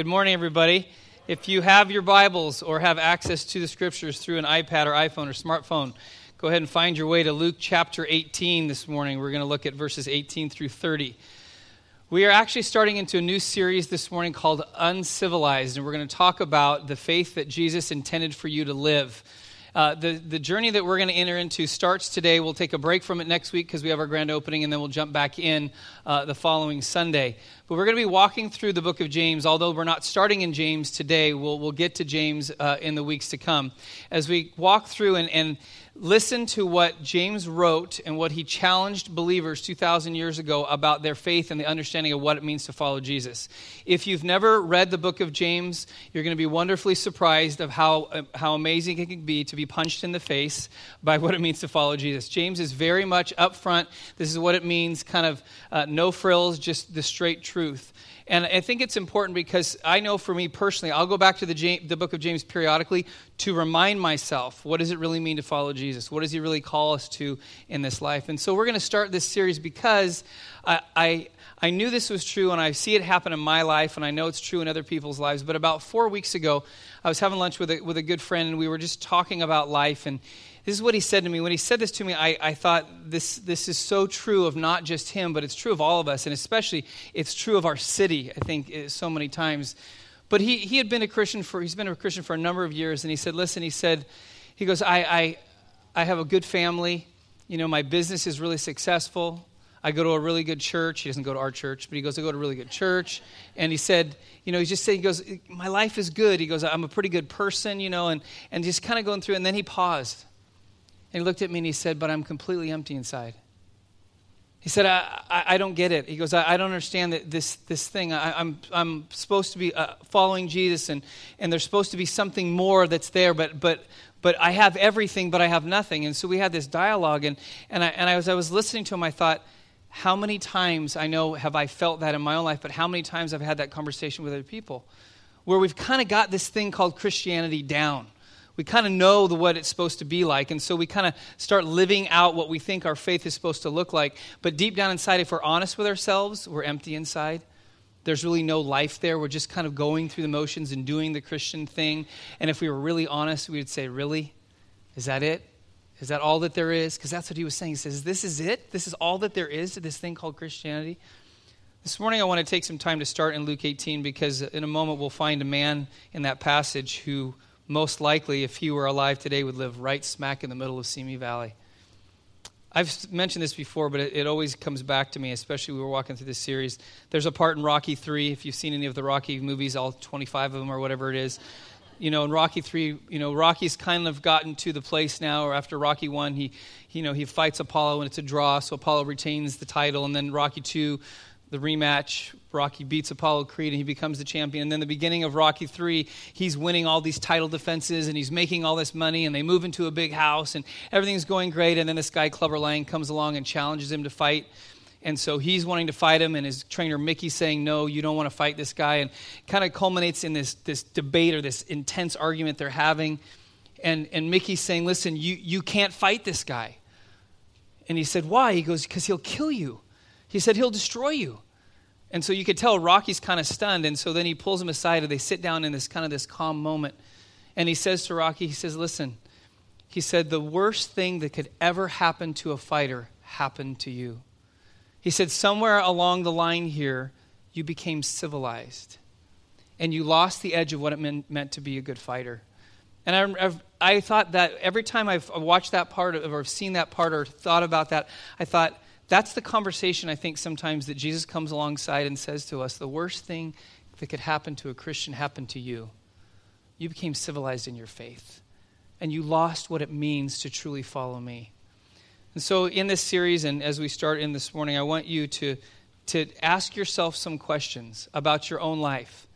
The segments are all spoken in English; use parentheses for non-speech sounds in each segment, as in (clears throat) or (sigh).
Good morning, everybody. If you have your Bibles or have access to the scriptures through an iPad or iPhone or smartphone, go ahead and find your way to Luke chapter 18 this morning. We're going to look at verses 18 through 30. We are actually starting into a new series this morning called Uncivilized, and we're going to talk about the faith that Jesus intended for you to live. Uh, the, the journey that we're going to enter into starts today. We'll take a break from it next week because we have our grand opening, and then we'll jump back in uh, the following Sunday. But we're going to be walking through the book of James. Although we're not starting in James today, we'll, we'll get to James uh, in the weeks to come. As we walk through and, and listen to what James wrote and what he challenged believers 2,000 years ago about their faith and the understanding of what it means to follow Jesus. If you've never read the book of James, you're going to be wonderfully surprised of how, uh, how amazing it can be to be punched in the face by what it means to follow Jesus. James is very much upfront. This is what it means, kind of uh, no frills, just the straight truth. And I think it's important because I know for me personally, I'll go back to the, James, the book of James periodically to remind myself what does it really mean to follow Jesus? What does he really call us to in this life? And so we're going to start this series because I, I, I knew this was true and I see it happen in my life and I know it's true in other people's lives. But about four weeks ago, I was having lunch with a, with a good friend and we were just talking about life. And this is what he said to me. When he said this to me, I, I thought this, this is so true of not just him, but it's true of all of us. And especially, it's true of our city, I think, eh, so many times. But he, he had been a Christian for, he's been a Christian for a number of years. And he said, listen, he said, he goes, I, I, I have a good family. You know, my business is really successful. I go to a really good church. He doesn't go to our church, but he goes, I go to a really good church. And he said, you know, he's just saying, he goes, my life is good. He goes, I'm a pretty good person, you know, and, and just kind of going through. And then he paused. And he looked at me and he said, But I'm completely empty inside. He said, I, I, I don't get it. He goes, I, I don't understand that this, this thing. I, am I'm, I'm supposed to be uh, following Jesus, and, and there's supposed to be something more that's there, but, but, but I have everything, but I have nothing. And so we had this dialogue, and, and, I, and I was, I was listening to him, I thought, how many times I know have I felt that in my own life, but how many times I've had that conversation with other people where we've kind of got this thing called Christianity down we kind of know the, what it's supposed to be like. And so we kind of start living out what we think our faith is supposed to look like. But deep down inside, if we're honest with ourselves, we're empty inside. There's really no life there. We're just kind of going through the motions and doing the Christian thing. And if we were really honest, we would say, Really? Is that it? Is that all that there is? Because that's what he was saying. He says, This is it? This is all that there is to this thing called Christianity? This morning, I want to take some time to start in Luke 18 because in a moment we'll find a man in that passage who most likely, if he were alive today, would live right smack in the middle of Simi Valley. I've mentioned this before, but it, it, always comes back to me, especially we were walking through this series. There's a part in Rocky 3, if you've seen any of the Rocky movies, all 25 of them or whatever it is. You know, in Rocky 3, you know, Rocky's kind of gotten to the place now, or after Rocky 1, he, you know, he fights Apollo and it's a draw, so Apollo retains the title. And then Rocky 2, the rematch, Rocky beats Apollo Creed and he becomes the champion. And then the beginning of Rocky 3, he's winning all these title defenses and he's making all this money and they move into a big house and everything's going great. And then this guy, Clubber Lang, comes along and challenges him to fight. And so he's wanting to fight him, and his trainer Mickey saying, No, you don't want to fight this guy. And kind of culminates in this, this debate or this intense argument they're having. And, and Mickey's saying, Listen, you, you can't fight this guy. And he said, Why? He goes, Because he'll kill you. He said, He'll destroy you. And so you could tell Rocky's kind of stunned. And so then he pulls him aside and they sit down in this kind of this calm moment. And he says to Rocky, he says, Listen, he said, the worst thing that could ever happen to a fighter happened to you. He said, somewhere along the line here, you became civilized. And you lost the edge of what it meant, to be a good fighter. And I, I've, I thought that every time I've watched that part or seen that part or thought about that, I thought, that's the conversation I think sometimes that Jesus comes alongside and says to us the worst thing that could happen to a Christian happened to you. You became civilized in your faith, and you lost what it means to truly follow me. And so, in this series, and as we start in this morning, I want you to, to ask yourself some questions about your own life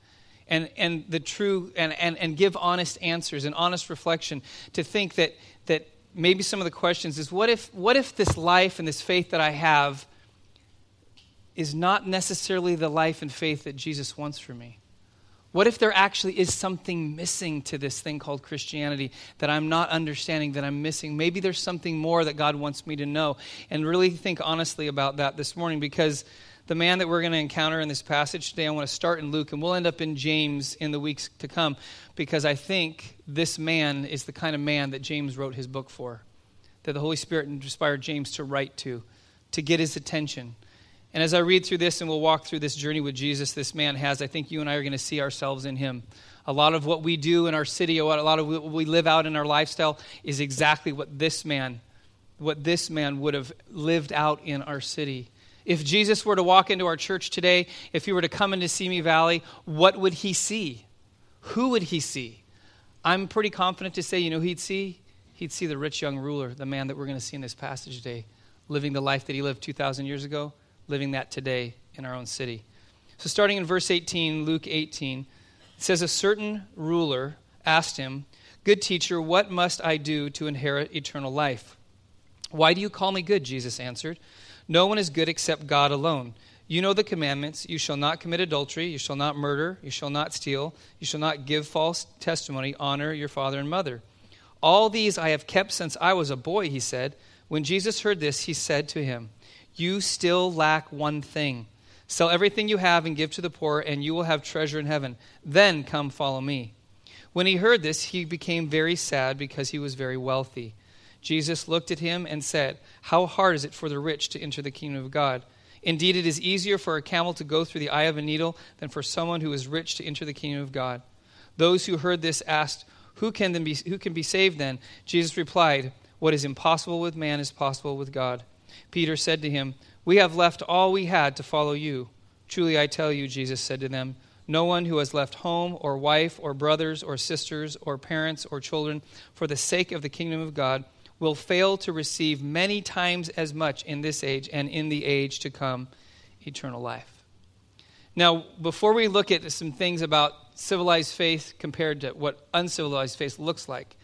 and, and the true and, and, and give honest answers and honest reflection to think that, that maybe some of the questions is what if, what if this life and this faith that I have is not necessarily the life and faith that Jesus wants for me? What if there actually is something missing to this thing called Christianity that I'm not understanding, that I'm missing? Maybe there's something more that God wants me to know. And really think honestly about that this morning because The man that we're going to encounter in this passage today, I want to start in Luke, and we'll end up in James in the weeks to come because I think this man is the kind of man that James wrote his book for, that the Holy Spirit inspired James to write to, to get his attention. And as I read through this and we'll walk through this journey with Jesus this man has, I think you and I are going to see ourselves in him. A lot of what we do in our city, a lot of what we live out in our lifestyle is exactly what this man, what this man would have lived out in our city. If Jesus were to walk into our church today, if he were to come into Simi Valley, what would he see? Who would he see? I'm pretty confident to say, you know, he'd see he'd see the rich young ruler, the man that we're going to see in this passage today, living the life that he lived 2,000 years ago, living that today in our own city. So, starting in verse 18, Luke 18, it says, A certain ruler asked him, Good teacher, what must I do to inherit eternal life? Why do you call me good? Jesus answered. No one is good except God alone. You know the commandments you shall not commit adultery, you shall not murder, you shall not steal, you shall not give false testimony, honor your father and mother. All these I have kept since I was a boy, he said. When Jesus heard this, he said to him, You still lack one thing. Sell everything you have and give to the poor, and you will have treasure in heaven. Then come follow me. When he heard this, he became very sad because he was very wealthy. Jesus looked at him and said, How hard is it for the rich to enter the kingdom of God? Indeed, it is easier for a camel to go through the eye of a needle than for someone who is rich to enter the kingdom of God. Those who heard this asked, Who can, then be, who can be saved then? Jesus replied, What is impossible with man is possible with God. Peter said to him, We have left all we had to follow you. Truly I tell you, Jesus said to them, no one who has left home or wife or brothers or sisters or parents or children for the sake of the kingdom of God will fail to receive many times as much in this age and in the age to come eternal life. Now, before we look at some things about civilized faith compared to what uncivilized faith looks like,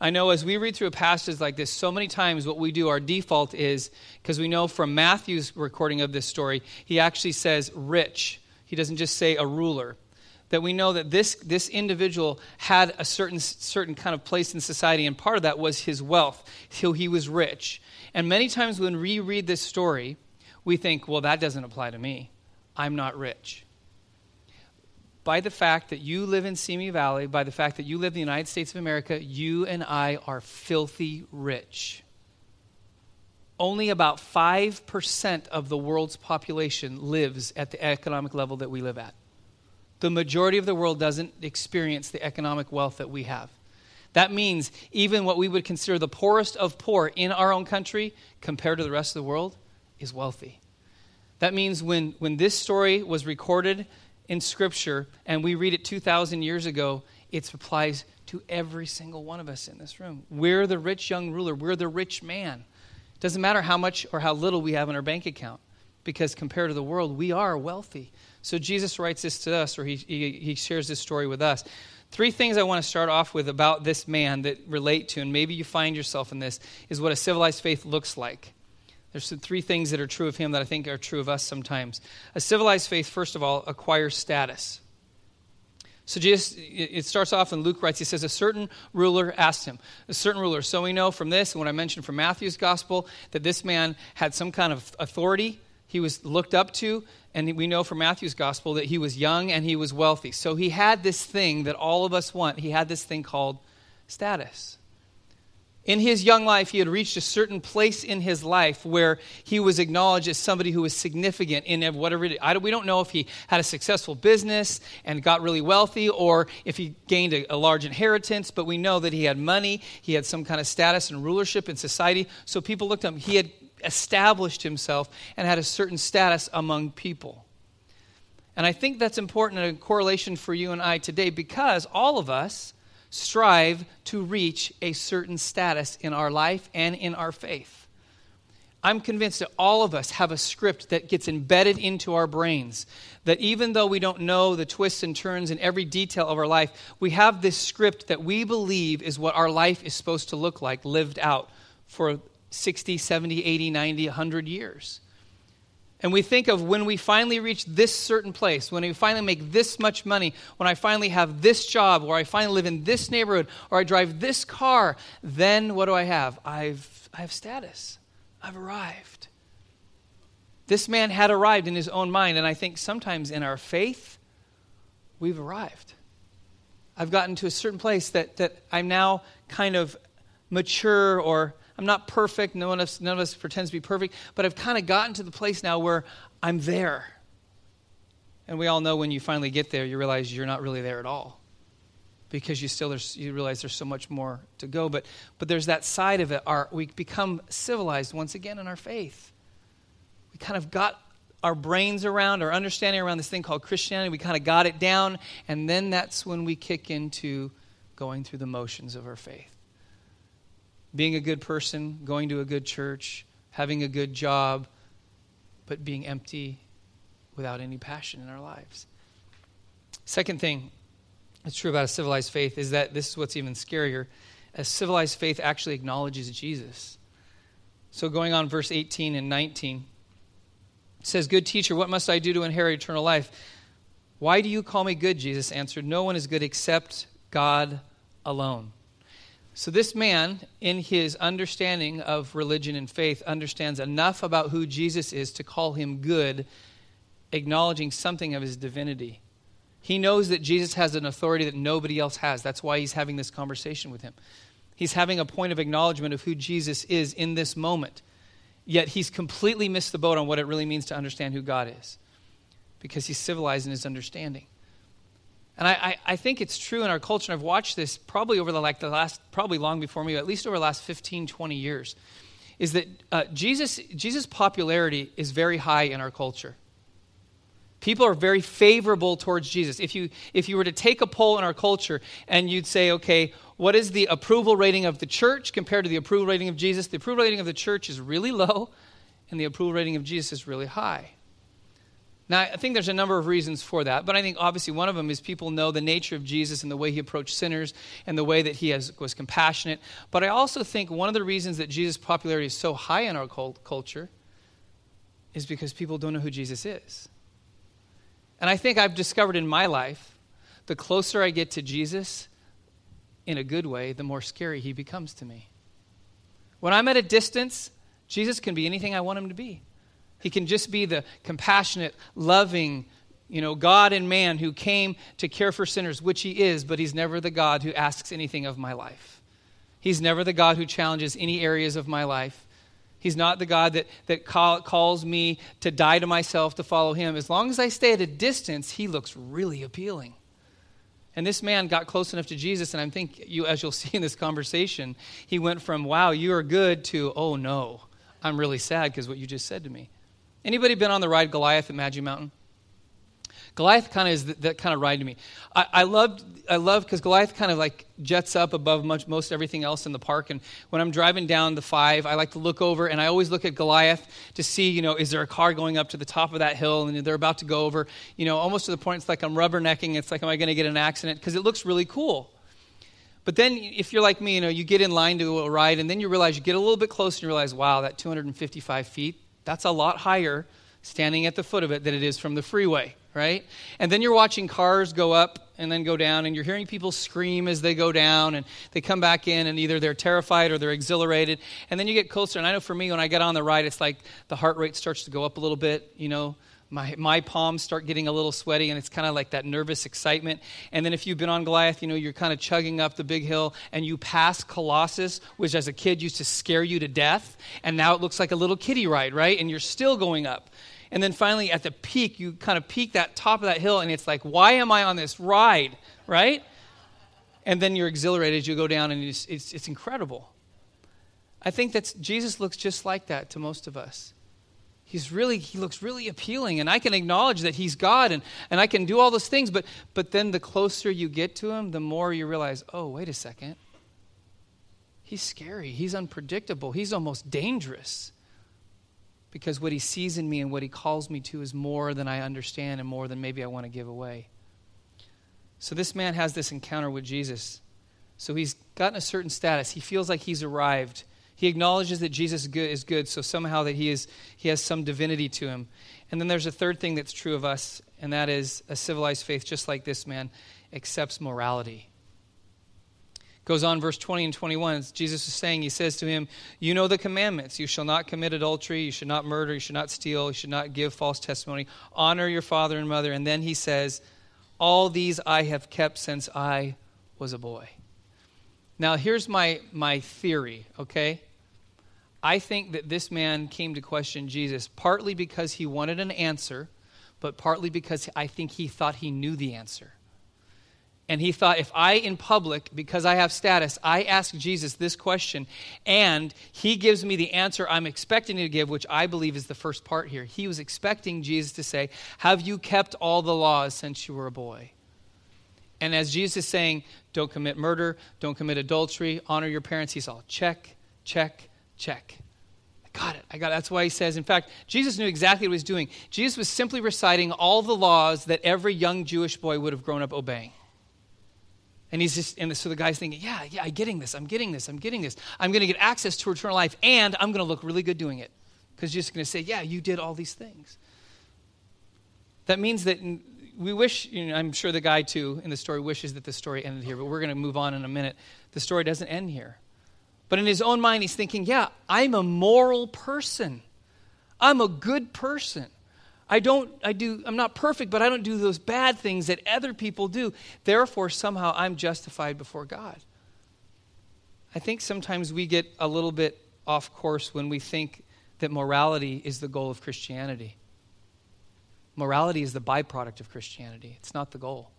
I know as we read through a passage like this, so many times what we do, our default is, because we know from Matthew's recording of this story, he actually says rich. He doesn't just say a ruler that we know that this, this individual had a certain, certain kind of place in society, and part of that was his wealth. So he was rich. And many times when we read this story, we think, well, that doesn't apply to me. I'm not rich. By the fact that you live in Simi Valley, by the fact that you live in the United States of America, you and I are filthy rich. Only about 5% of the world's population lives at the economic level that we live at the majority of the world doesn't experience the economic wealth that we have. That means even what we would consider the poorest of poor in our own country compared to the rest of the world is wealthy. That means when, when this story was recorded in Scripture and we read it 2,000 years ago, it applies to every single one of us in this room. We're the rich young ruler, we're the rich man. It doesn't matter how much or how little we have in our bank account because compared to the world, we are wealthy. So Jesus writes this to us, or he, he, he shares this story with us. Three things I want to start off with about this man that relate to, and maybe you find yourself in this, is what a civilized faith looks like. There's three things that are true of him that I think are true of us sometimes. A civilized faith, first of all, acquires status. So Jesus, it starts off, and Luke writes, he says, A certain ruler asked him. A certain ruler. So we know from this, and what I mentioned from Matthew's gospel, that this man had some kind of authority he was looked up to, and we know from Matthew's gospel that he was young and he was wealthy. So he had this thing that all of us want. He had this thing called status. In his young life, he had reached a certain place in his life where he was acknowledged as somebody who was significant in whatever it is. We don't know if he had a successful business and got really wealthy or if he gained a, a large inheritance, but we know that he had money, he had some kind of status and rulership in society. So people looked at him. He had established himself and had a certain status among people. And I think that's important in a correlation for you and I today because all of us strive to reach a certain status in our life and in our faith. I'm convinced that all of us have a script that gets embedded into our brains. That even though we don't know the twists and turns in every detail of our life, we have this script that we believe is what our life is supposed to look like lived out for 60, 70, 80, 90, 100 years. And we think of when we finally reach this certain place, when we finally make this much money, when I finally have this job, or I finally live in this neighborhood, or I drive this car, then what do I have? I've, I have status. I've arrived. This man had arrived in his own mind, and I think sometimes in our faith, we've arrived. I've gotten to a certain place that, that I'm now kind of mature or I'm not perfect. No one us, none of us pretends to be perfect, but I've kind of gotten to the place now where I'm there. And we all know when you finally get there, you realize you're not really there at all because you still you realize there's so much more to go. But, but there's that side of it. Our, we become civilized once again in our faith We kind of got our brains around, our understanding around this thing called Christianity. We kind of got it down, and then that's when we kick into going through the motions of our faith. Being a good person, going to a good church, having a good job, but being empty without any passion in our lives. Second thing that's true about a civilized faith is that this is what's even scarier. A civilized faith actually acknowledges Jesus. So, going on verse 18 and 19, it says, Good teacher, what must I do to inherit eternal life? Why do you call me good? Jesus answered, No one is good except God alone. So, this man, in his understanding of religion and faith, understands enough about who Jesus is to call him good, acknowledging something of his divinity. He knows that Jesus has an authority that nobody else has. That's why he's having this conversation with him. He's having a point of acknowledgement of who Jesus is in this moment. Yet he's completely missed the boat on what it really means to understand who God is because he's civilized in his understanding. And I, I, I, think it's true in our culture, and I've watched this probably over the, like the last, probably long before me, at least over the last 15, 20 years, is that uh, Jesus, Jesus' popularity is very high in our culture. People are very favorable towards Jesus. If you, if you were to take a poll in our culture and you'd say, okay, what is the approval rating of the church compared to the approval rating of Jesus? The approval rating of the church is really low, and the approval rating of Jesus is really high. Now, I think there's a number of reasons for that, but I think obviously one of them is people know the nature of Jesus and the way he approached sinners and the way that he has, was compassionate. But I also think one of the reasons that Jesus' popularity is so high in our culture is because people don't know who Jesus is. And I think I've discovered in my life the closer I get to Jesus, in a good way, the more scary he becomes to me. When I'm at a distance, Jesus can be anything I want him to be. He can just be the compassionate, loving, you know, God and man who came to care for sinners, which he is, but he's never the God who asks anything of my life. He's never the God who challenges any areas of my life. He's not the God that, that call, calls me to die to myself to follow him. As long as I stay at a distance, he looks really appealing. And this man got close enough to Jesus, and I think you, as you'll (laughs) see in this conversation, he went from "Wow, you are good" to "Oh no, I'm really sad because what you just said to me." Anybody been on the ride Goliath at Magic Mountain? Goliath kind of is that, that kind of ride to me. I, I loved, I love because Goliath kind of like jets up above much, most everything else in the park. And when I'm driving down the five, I like to look over and I always look at Goliath to see, you know, is there a car going up to the top of that hill and they're about to go over, you know, almost to the point it's like I'm rubbernecking. It's like, am I going to get an accident? Because it looks really cool. But then, if you're like me, you know, you get in line to a ride, and then you realize you get a little bit closer, and you realize, wow, that 255 feet, that's a lot higher standing at the foot of it than it is from the freeway right? And then you're watching cars go up and then go down, and you're hearing people scream as they go down, and they come back in, and either they're terrified or they're exhilarated. And then you get closer, and I know for me, when I get on the ride, it's like the heart rate starts to go up a little bit, you know. My, my palms start getting a little sweaty, and it's kind of like that nervous excitement. And then, if you've been on Goliath, you know, you're kind of chugging up the big hill, and you pass Colossus, which as a kid used to scare you to death. And now it looks like a little kiddie ride, right? And you're still going up. And then finally, at the peak, you kind of peak that top of that hill, and it's like, why am I on this ride, right? And then you're exhilarated you go down, and it's, it's, it's incredible. I think that Jesus looks just like that to most of us. He's really, he looks really appealing, and I can acknowledge that he's God, and, and I can do all those things, but, but then the closer you get to him, the more you realize, oh, wait a second. He's scary. He's unpredictable. He's almost dangerous because what he sees in me and what he calls me to is more than I understand and more than maybe I want to give away. So this man has this encounter with Jesus. So he's gotten a certain status. He feels like he's arrived. He acknowledges that Jesus is good, so somehow that he is he has some divinity to him. And then there's a third thing that's true of us, and that is a civilized faith just like this man accepts morality. Goes on, verse 20 and 21. Jesus is saying, He says to him, You know the commandments. You shall not commit adultery. You should not murder. You should not steal. You should not give false testimony. Honor your father and mother. And then he says, All these I have kept since I was a boy. Now, here's my, my theory, okay? I think that this man came to question Jesus partly because he wanted an answer, but partly because I think he thought he knew the answer. And he thought, if I, in public, because I have status, I ask Jesus this question, and he gives me the answer I'm expecting to give, which I believe is the first part here. He was expecting Jesus to say, Have you kept all the laws since you were a boy? And as Jesus is saying, Don't commit murder, don't commit adultery, honor your parents, he's all check, check, check. I got it. I got it. That's why he says, in fact, Jesus knew exactly what he was doing. Jesus was simply reciting all the laws that every young Jewish boy would have grown up obeying. And he's just, and so the guy's thinking, yeah, yeah, I'm getting this, I'm getting this, I'm getting this. I'm going to get access to eternal life, and I'm going to look really good doing it. Because Jesus is going to say, yeah, you did all these things. That means that we wish, you know, I'm sure the guy too in the story wishes that the story ended here, but we're going to move on in a minute. The story doesn't end here. But in his own mind, he's thinking, yeah, I'm a moral person. I'm a good person. I don't, I do, I'm not perfect, but I don't do those bad things that other people do. Therefore, somehow I'm justified before God. I think sometimes we get a little bit off course when we think that morality is the goal of Christianity. Morality is the byproduct of Christianity, it's not the goal.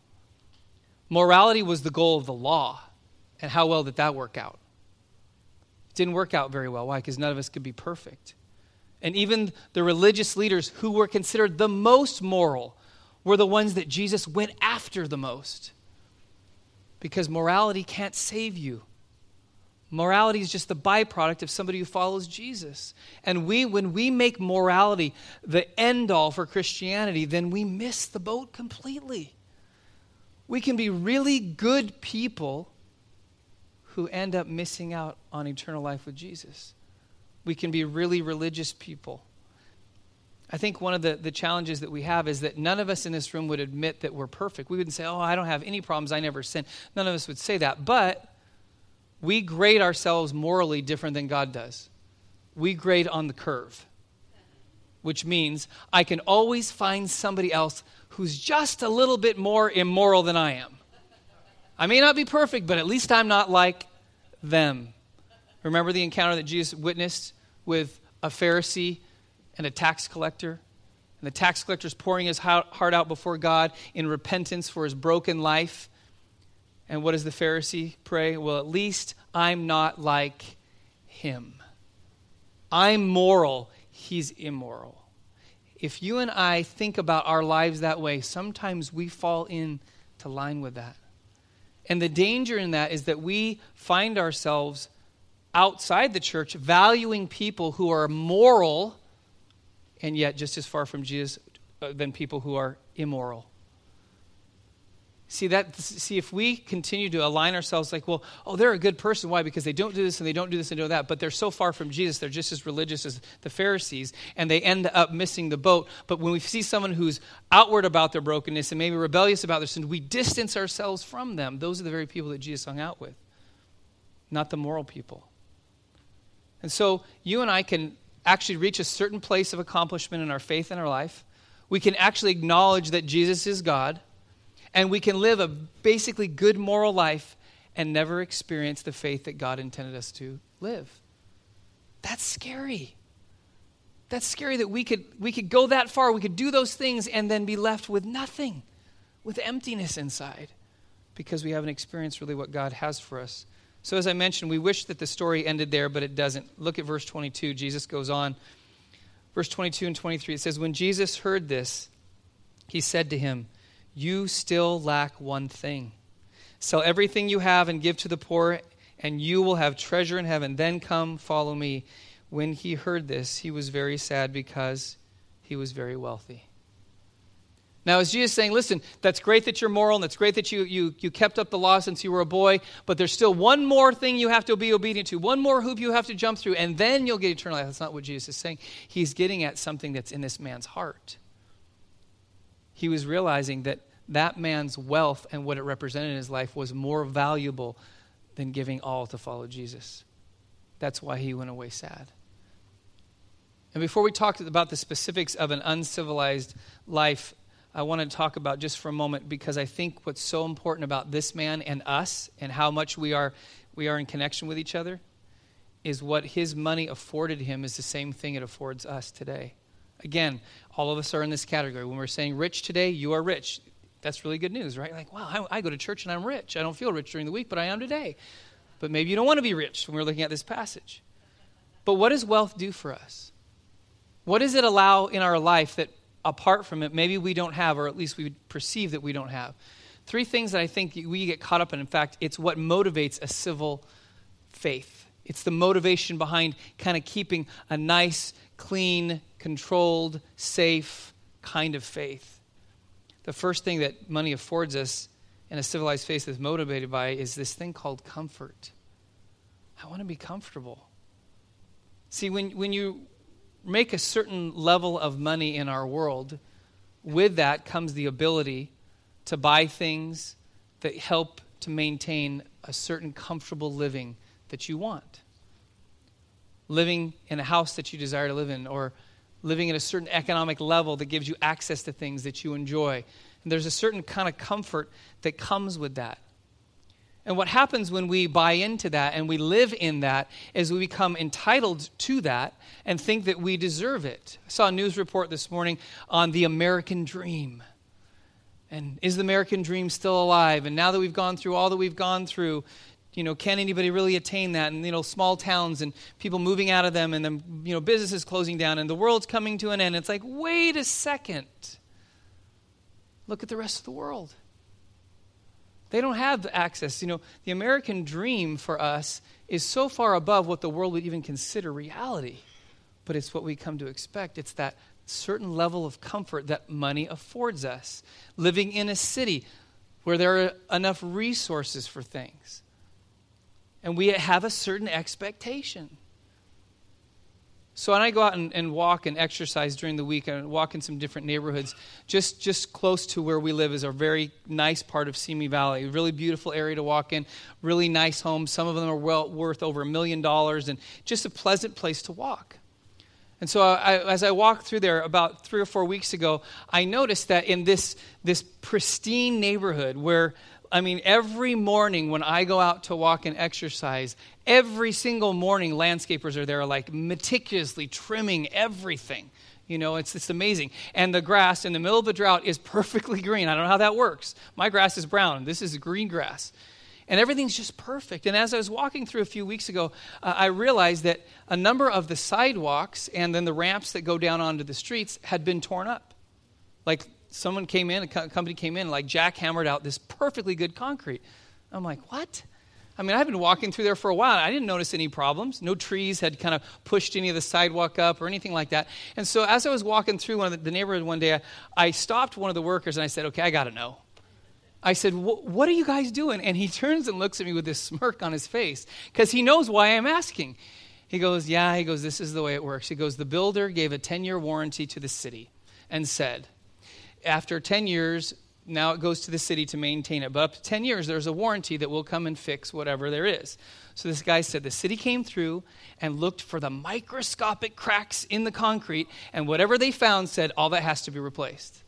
Morality was the goal of the law, and how well did that work out? It didn't work out very well. Why? Because none of us could be perfect. And even the religious leaders who were considered the most moral were the ones that Jesus went after the most. Because morality can't save you. Morality is just the byproduct of somebody who follows Jesus. And we, when we make morality the end all for Christianity, then we miss the boat completely. We can be really good people who end up missing out on eternal life with Jesus we can be really religious people. I think one of the, the challenges that we have is that none of us in this room would admit that we're perfect. We wouldn't say, Oh, I don't have any problems. I never sin. None of us would say that. But we grade ourselves morally different than God does. We grade on the curve, which means I can always find somebody else who's just a little bit more immoral than I am. I may not be perfect, but at least I'm not like them. Remember the encounter that Jesus witnessed with a Pharisee and a tax collector? And the tax collector is pouring his heart out before God in repentance for his broken life. And what does the Pharisee pray? Well, at least I'm not like him. I'm moral, he's immoral. If you and I think about our lives that way, sometimes we fall into line with that. And the danger in that is that we find ourselves outside the church valuing people who are moral and yet just as far from Jesus uh, than people who are immoral. See that see if we continue to align ourselves like, well, oh, they're a good person. Why? Because they don't do this and they don't do this and do that, but they're so far from Jesus, they're just as religious as the Pharisees, and they end up missing the boat. But when we see someone who's outward about their brokenness and maybe rebellious about their sin, we distance ourselves from them. Those are the very people that Jesus hung out with, not the moral people. And so you and I can actually reach a certain place of accomplishment in our faith and our life. We can actually acknowledge that Jesus is God, and we can live a basically good moral life and never experience the faith that God intended us to live. That's scary. That's scary that we could, we could go that far, we could do those things, and then be left with nothing, with emptiness inside, because we haven't experienced really what God has for us. So, as I mentioned, we wish that the story ended there, but it doesn't. Look at verse 22. Jesus goes on. Verse 22 and 23, it says, When Jesus heard this, he said to him, You still lack one thing. Sell everything you have and give to the poor, and you will have treasure in heaven. Then come, follow me. When he heard this, he was very sad because he was very wealthy. Now, is Jesus saying, listen, that's great that you're moral and that's great that you, you, you kept up the law since you were a boy, but there's still one more thing you have to be obedient to, one more hoop you have to jump through, and then you'll get eternal life. That's not what Jesus is saying. He's getting at something that's in this man's heart. He was realizing that that man's wealth and what it represented in his life was more valuable than giving all to follow Jesus. That's why he went away sad. And before we talk about the specifics of an uncivilized life, I want to talk about just for a moment because I think what's so important about this man and us and how much we are we are in connection with each other is what his money afforded him is the same thing it affords us today. Again, all of us are in this category. When we're saying rich today, you are rich. That's really good news, right? Like, wow, I, I go to church and I'm rich. I don't feel rich during the week, but I am today. But maybe you don't want to be rich when we're looking at this passage. But what does wealth do for us? What does it allow in our life that apart from it, maybe we don't have, or at least we perceive that we don't have? Three things that I think we get caught up in. In fact, it's what motivates a civil faith. It's the motivation behind kind of keeping a nice, clean, controlled, safe kind of faith. The first thing that money affords us in a civilized faith is motivated by is this thing called comfort. I want to be comfortable. See, when, when you make a certain level of money in our world, with that comes the ability to buy things that help to maintain a certain comfortable living that you want. Living in a house that you desire to live in, or living at a certain economic level that gives you access to things that you enjoy. And there's a certain kind of comfort that comes with that. And what happens when we buy into that and we live in that is we become entitled to that and think that we deserve it. I saw a news report this morning on the American dream. And is the American dream still alive? And now that we've gone through all that we've gone through, you know, can anybody really attain that? And, you know, small towns and people moving out of them and then, you know, businesses closing down and the world's coming to an end. It's like, wait a second. Look at the rest of the world. They don't have access. You know, the American dream for us is so far above what the world would even consider reality. But it's what we come to expect. It's that certain level of comfort that money affords us. Living in a city where there are enough resources for things. And we have a certain expectation. So when I go out and, and, walk and exercise during the week and walk in some different neighborhoods, just, just close to where we live is a very nice part of Simi Valley. Really beautiful area to walk in, really nice homes. Some of them are well worth over a million dollars and just a pleasant place to walk. And so I, as I walked through there about three or four weeks ago, I noticed that in this, this pristine neighborhood where I mean, every morning when I go out to walk and exercise, every single morning landscapers are there, like meticulously trimming everything. You know, it's, it's amazing. And the grass in the middle of the drought is (laughs) perfectly green. I don't know how that works. My grass is brown. This is green grass. And everything's just perfect. And as I was walking through a few weeks ago, uh, I realized that a number of the sidewalks and then the ramps that go down onto the streets had been torn up. Like someone came in, a company came in, like jackhammered out this perfectly good concrete. I'm like, what? I mean, I've been walking through there for a while. I didn't notice any problems. No trees had kind of pushed any of the sidewalk up or anything like that. And so, as I was walking through one of the, the neighborhood one day, I, I, stopped one of the workers and I said, "Okay, I got to know." I said, "What are you guys doing?" And he (laughs) turns and looks at me with this smirk on his face because he knows why I'm asking. He goes, "Yeah." He goes, "This is the way it works." He goes, "The builder gave a 10-year warranty to the city and said." After 10 years, now it goes to the city to maintain it. But up to 10 years, there's a warranty that will come and fix whatever there is. So this guy said the city came through and looked for the microscopic cracks in the concrete, and whatever they found said all that has to be replaced.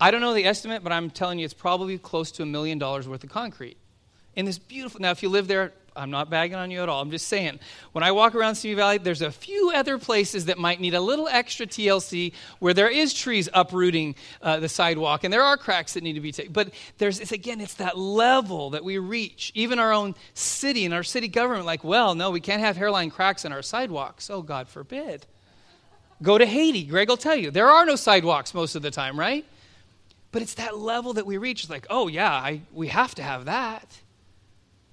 I don't know the estimate, but I'm telling you it's probably close to a million dollars worth of concrete. In this beautiful, now if you live there, I'm not bagging on you at all. I'm just saying, when I walk around Simi Valley, there's a few other places that might need a little extra TLC where there is trees uprooting uh, the sidewalk and there are cracks that need to be taken. But there's, it's again, it's that level that we reach. Even our own city and our city government, like, well, no, we can't have hairline cracks in our sidewalks. Oh, God forbid. Go to Haiti. Greg will tell you. There are no sidewalks most of the time, right? But it's that level that we reach. It's like, oh, yeah, I, we have to have that.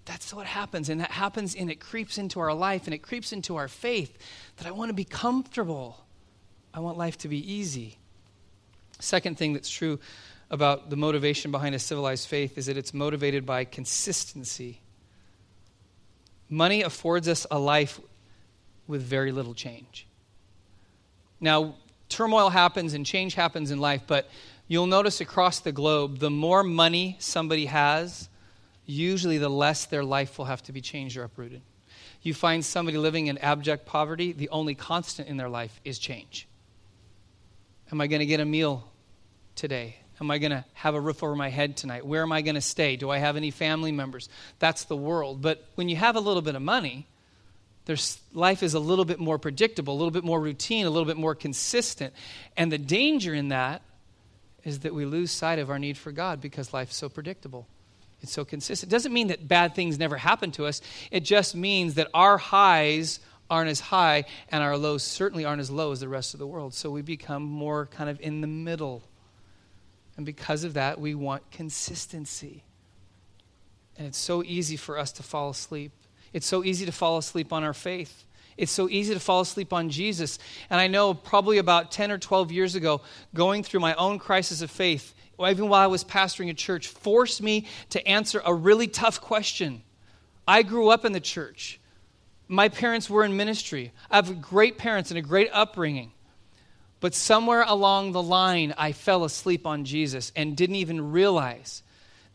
That's what happens. And that happens and it creeps into our life and it creeps into our faith that I want to be comfortable. I want life to be easy. Second thing that's true about the motivation behind a civilized faith is that it's motivated by consistency. Money affords us a life with very little change. Now, turmoil happens and change happens in life, but you'll notice across the globe the more money somebody has, usually the less their life will have to be changed or uprooted. You find somebody living in abject poverty, the only constant in their life is change. Am I going to get a meal today? Am I going to have a roof over my head tonight? Where am I going to stay? Do I have any family members? That's the world. But when you have a little bit of money, there's, life is a little bit more predictable, a little bit more routine, a little bit more consistent. And the danger in that is that we lose sight of our need for God because life's so predictable. It's so consistent. It doesn't mean that bad things never happen to us. It just means that our highs aren't as high and our lows certainly aren't as low as the rest of the world. So we become more kind of in the middle. And because of that, we want consistency. And it's so easy for us to fall asleep. It's so easy to fall asleep on our faith. It's so easy to fall asleep on Jesus. And I know probably about 10 or 12 years ago, going through my own crisis of faith, even while I was pastoring a church, forced me to answer a really tough question. I grew up in the church. My parents were in ministry. I have great parents and a great upbringing. But somewhere along the line, I fell asleep on Jesus and didn't even realize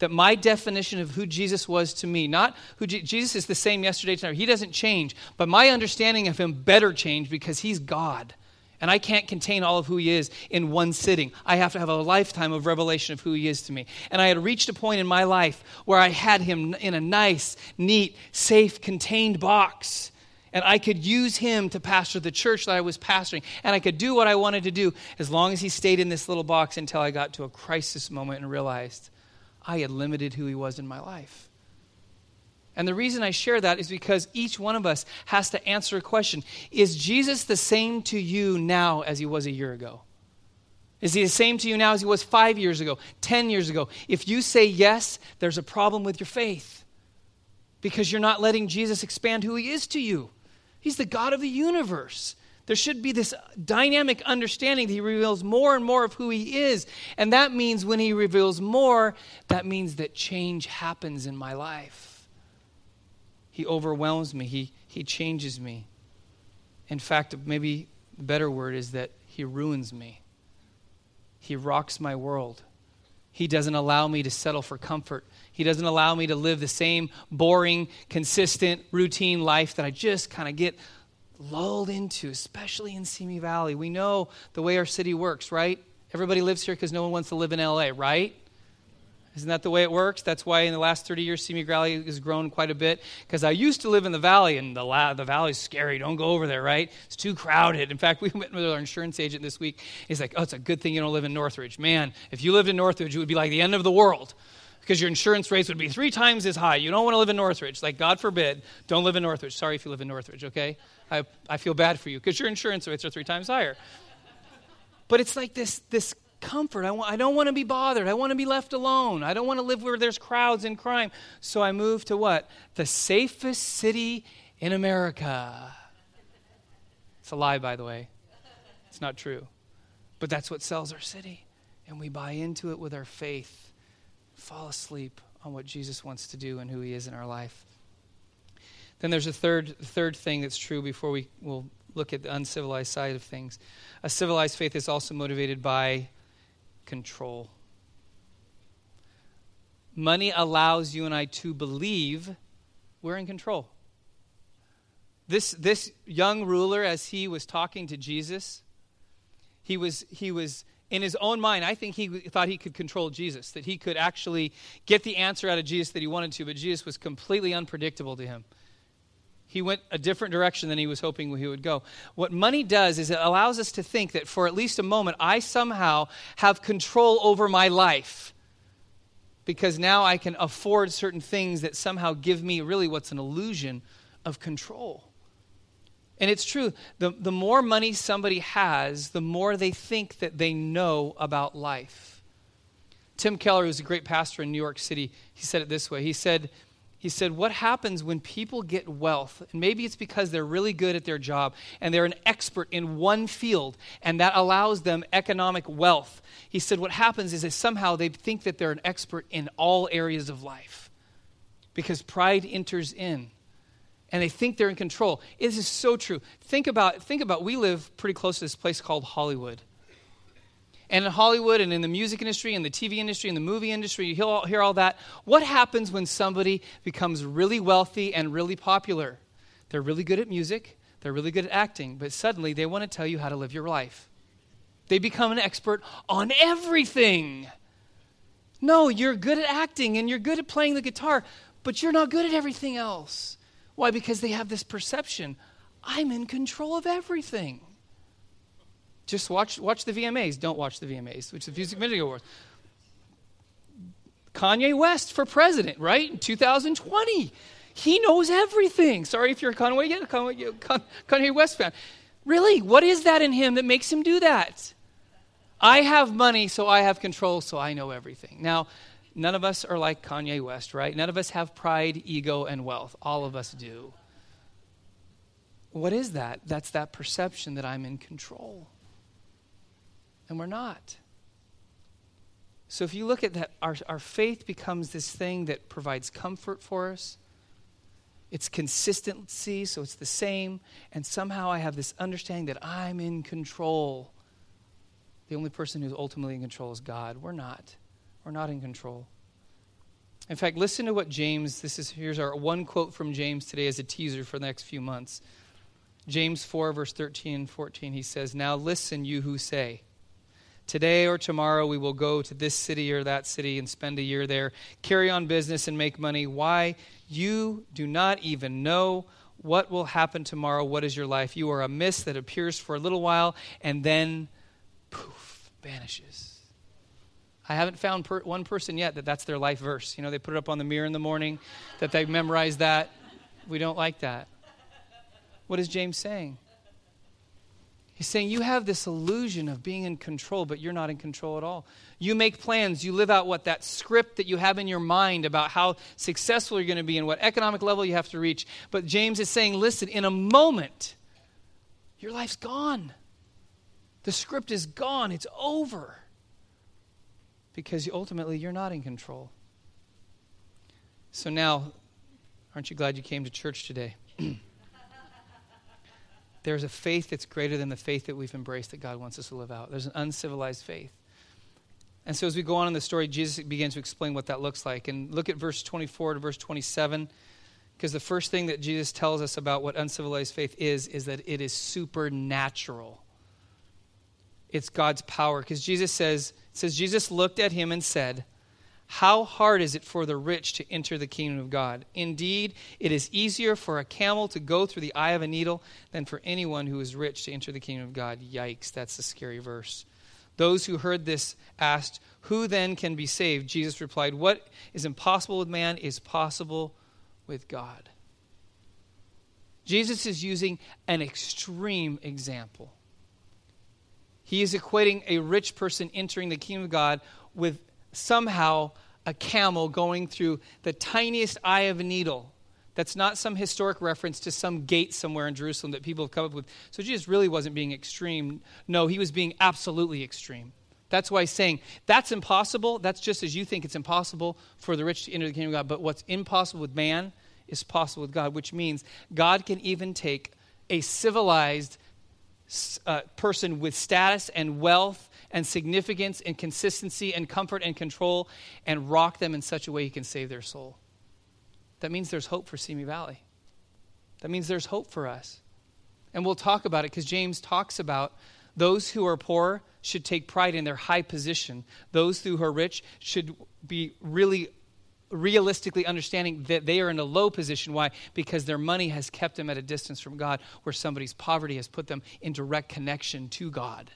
that my definition of who Jesus was to me, not who Je- Jesus is the same yesterday, tonight, he doesn't change, but my understanding of him better changed because he's God. And I can't contain all of who he is in one sitting. I have to have a lifetime of revelation of who he is to me. And I had reached a point in my life where I had him in a nice, neat, safe, contained box and I could use him to pastor the church that I was pastoring. And I could do what I wanted to do as long as he stayed in this little box until I got to a crisis moment and realized I had limited who he was in my life. And the reason I share that is because each one of us has to answer a question Is Jesus the same to you now as he was a year ago? Is he the same to you now as he was five years ago, 10 years ago? If you say yes, there's a problem with your faith because you're not letting Jesus expand who he is to you. He's the God of the universe. There should be this dynamic understanding that he reveals more and more of who he is. And that means when he reveals more, that means that change happens in my life. He overwhelms me, he, he changes me. In fact, maybe the better word is that he ruins me. He rocks my world. He doesn't allow me to settle for comfort. He doesn't allow me to live the same boring, consistent, routine life that I just kind of get lulled into, especially in Simi Valley. We know the way our city works, right? Everybody lives here because no one wants to live in LA, right? Isn't that the way it works? That's why in the last 30 years, Simi Valley has grown quite a bit. Because I used to live in the valley, and the, la- the valley's scary. Don't go over there, right? It's too crowded. In fact, (laughs) we went with our insurance agent this week. He's like, oh, it's a good thing you don't live in Northridge. Man, if you lived in Northridge, it would be like the end of the world because your insurance rates would be three times as high. You don't want to live in Northridge. Like, God forbid, don't live in Northridge. Sorry if you live in Northridge, okay? I, I feel bad for you because your insurance rates are three times higher. But it's like this, this comfort. I, want, I don't want to be bothered. I want to be left alone. I don't want to live where there's crowds and crime. So I moved to what? The safest city in America. It's a lie, by the way. It's not true. But that's what sells our city. And we buy into it with our faith fall asleep on what Jesus wants to do and who he is in our life. Then there's a third, third thing that's true before we will look at the uncivilized side of things. A civilized faith is also motivated by control. Money allows you and I to believe we're in control. This, this young ruler, as he was talking to Jesus, he was, he was in his own mind, I think he thought he could control Jesus, that he could actually get the answer out of Jesus that he wanted to, but Jesus was completely unpredictable to him. He went a different direction than he was hoping he would go. What money does is it allows us to think that for at least a moment, I somehow have control over my life because now I can afford certain things that somehow give me really what's an illusion of control. And it's true. The, the more money somebody has, the more they think that they know about life. Tim Keller, who's a great pastor in New York City, he said it this way. He said, he said, What happens when people get wealth? And maybe it's because they're really good at their job and they're an expert in one field, and that allows them economic wealth. He said, What happens is that somehow they think that they're an expert in all areas of life because pride enters in and they think they're in control. This is so true. Think about, think about we live pretty close to this place called Hollywood. And in Hollywood and in the music industry and the TV industry and the movie industry, you hear all, hear all that. What happens when somebody becomes really wealthy and really popular? They're really good at music, they're really good at acting, but suddenly they want to tell you how to live your life. They become an expert on everything. No, you're good at acting and you're good at playing the guitar, but you're not good at everything else. Why? Because they have this perception I'm in control of everything. Just watch, watch the VMAs. Don't watch the VMAs, which is the Music Video Awards. Kanye West for president, right? In 2020. He knows everything. Sorry if you're a Kanye, Kanye West fan. Really? What is that in him that makes him do that? I have money, so I have control, so I know everything. Now, none of us are like Kanye West, right? None of us have pride, ego, and wealth. All of us do. What is that? That's that perception that I'm in control. And we're not. So if you look at that, our, our faith becomes this thing that provides comfort for us. It's consistency, so it's the same. And somehow I have this understanding that I'm in control the only person who's ultimately in control is God. We're not. We're not in control. In fact, listen to what James, this is here's our one quote from James today as a teaser for the next few months. James 4, verse 13 and 14, he says, Now listen, you who say, Today or tomorrow we will go to this city or that city and spend a year there, carry on business and make money. Why? You do not even know what will happen tomorrow. What is your life? You are a mist that appears for a little while and then poof, vanishes. I haven't found per- one person yet that that's their life verse. You know, they put it up on the mirror in the morning, that they memorize that. We don't like that. What is James saying? He's saying you have this illusion of being in control, but you're not in control at all. You make plans, you live out what that script that you have in your mind about how successful you're going to be and what economic level you have to reach. But James is saying, listen, in a moment, your life's gone. The script is gone, it's over. Because ultimately, you're not in control. So now, aren't you glad you came to church today? (clears throat) There's a faith that's greater than the faith that we've embraced that God wants us to live out. There's an uncivilized faith. And so, as we go on in the story, Jesus begins to explain what that looks like. And look at verse 24 to verse 27, because the first thing that Jesus tells us about what uncivilized faith is, is that it is supernatural it's God's power. Because Jesus says, says, Jesus looked at him and said, How hard is it for the rich to enter the kingdom of God? Indeed, it is easier for a camel to go through the eye of a needle than for anyone who is rich to enter the kingdom of God. Yikes, that's a scary verse. Those who heard this asked, Who then can be saved? Jesus replied, What is impossible with man is possible with God. Jesus is using an extreme example. He is equating a rich person entering the kingdom of God with somehow a camel going through the tiniest eye of a needle. That's not some historic reference to some gate somewhere in Jerusalem that people have come up with. So Jesus really wasn't being extreme. No, he was being absolutely extreme. That's why he's saying that's impossible. That's just as you think it's impossible for the rich to enter the kingdom of God. But what's impossible with man is possible with God, which means God can even take a civilized, uh, person with status and wealth and significance and consistency and comfort and control and rock them in such a way he can save their soul. That means there's hope for Simi Valley. That means there's hope for us. And we'll talk about it because James talks about those who are poor should take pride in their high position. Those who are rich should be really realistically understanding that they are in a low position. Why? Because their money has kept them at a distance from God, where somebody's poverty has put them in direct connection to God.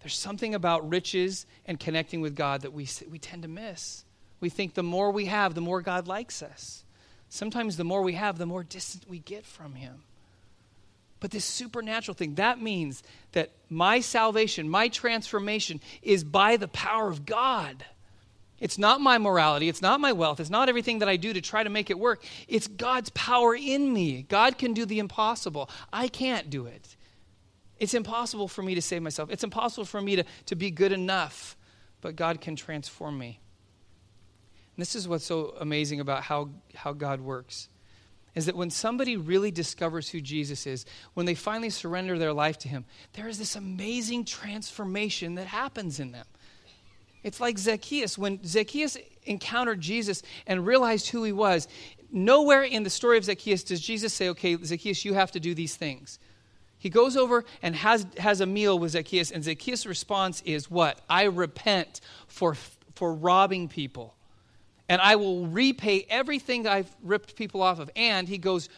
There's something about riches and connecting with God that we, we tend to miss. We think the more we have, the more God likes us. Sometimes the more we have, the more distant we get from Him. But this supernatural thing, that means that my salvation, my transformation is by the power of God. It's not my morality. It's not my wealth. It's not everything that I do to try to make it work. It's God's power in me. God can do the impossible. I can't do it. It's impossible for me to save myself. It's impossible for me to, to be good enough. But God can transform me. And this is what's so amazing about how, how God works. is that when somebody really discovers who Jesus is, when they finally surrender their life to Him, there is this amazing transformation that happens in them. It's like Zacchaeus. When Zacchaeus encountered Jesus and realized who he was, nowhere in the story of Zacchaeus does Jesus say, Okay, Zacchaeus, you have to do these things. He goes over and has, has a meal with Zacchaeus, and Zacchaeus' response is what? I repent for, for robbing people and I will repay everything I've ripped people off of. And he goes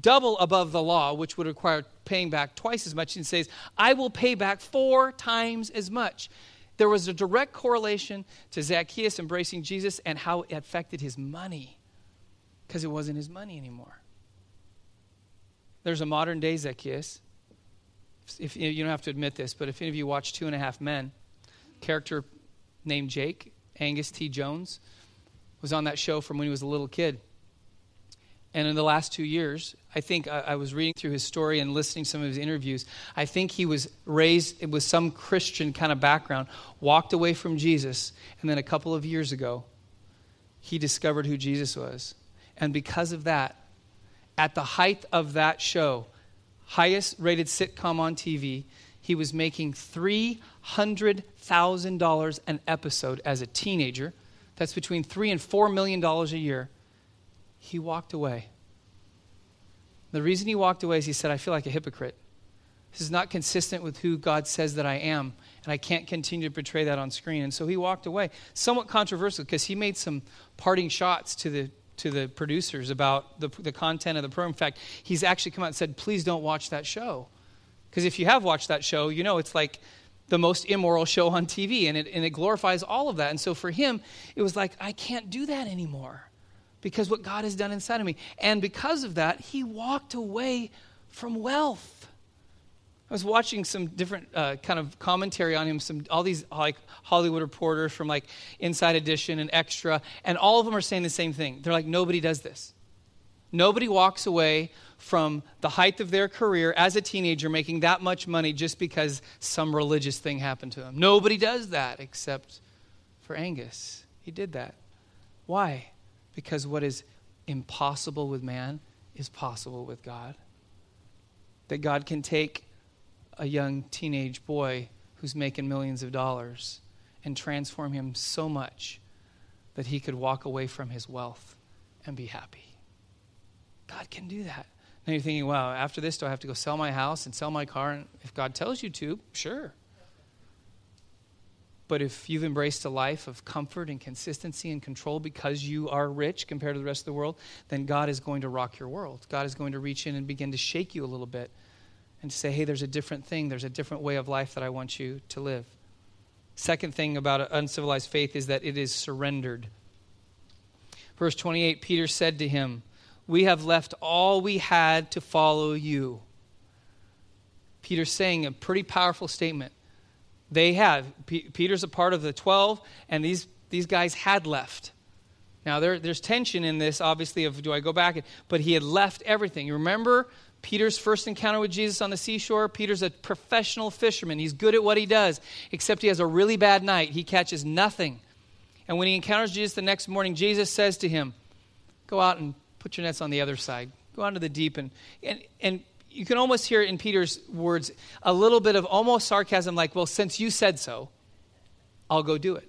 double above the law, which would require paying back twice as much, and says, I will pay back four times as much. There was a direct correlation to Zacchaeus embracing Jesus and how it affected his money, because it wasn't his money anymore. There's a modern day Zacchaeus. If you don't have to admit this, but if any of you watch Two and a Half Men, character named Jake, Angus T. Jones, was on that show from when he was a little kid. And in the last two years, I think I, I, was reading through his story and listening to some of his interviews. I think he was raised with some Christian kind of background, walked away from Jesus, and then a couple of years ago, he discovered who Jesus was. And because of that, at the height of that show, highest rated sitcom on TV, he was making $300,000 an episode as a teenager that's between three and four million dollars a year, he walked away. The reason he walked away is he said, I feel like a hypocrite. This is not consistent with who God says that I am, and I can't continue to portray that on screen. And so he walked away. Somewhat controversial because he made some parting shots to the to the producers about the, the content of the program. In fact, he's actually come out and said, please don't watch that show. Because if you have watched that show, you know it's like the most immoral show on TV, and it, and it glorifies all of that. And so for him, it was like, I can't do that anymore because what God has done inside of me. And because of that, he walked away from wealth. I was watching some different uh, kind of commentary on him, some all these like Hollywood reporters from like Inside Edition and Extra, and all of them are saying the same thing. They're like, nobody does this. Nobody walks away from the height of their career as a teenager making that much money just because some religious thing happened to them. Nobody does that except for Angus. He did that. Why? Because what is impossible with man is possible with God. That God can take a young teenage boy who's making millions of dollars and transform him so much that he could walk away from his wealth and be happy. God can do that. Now you're thinking, wow, after this, do I have to go sell my house and sell my car? And if God tells you to, sure. But if you've embraced a life of comfort and consistency and control because you are rich compared to the rest of the world, then God is going to rock your world. God is going to reach in and begin to shake you a little bit and to say, hey, there's a different thing, there's a different way of life that I want you to live. Second thing about uncivilized faith is that it is surrendered. Verse 28 Peter said to him, we have left all we had to follow you. Peter's saying a pretty powerful statement. They have. P- Peter's a part of the 12, and these, these guys had left. Now, there, there's tension in this, obviously, of do I go back? But he had left everything. You remember Peter's first encounter with Jesus on the seashore? Peter's a professional fisherman. He's good at what he does, except he has a really bad night. He catches nothing. And when he encounters Jesus the next morning, Jesus says to him, Go out and Put your nets on the other side. Go out to the deep. And, and, and you can almost hear in Peter's words a little bit of almost sarcasm, like, well, since you said so, I'll go do it.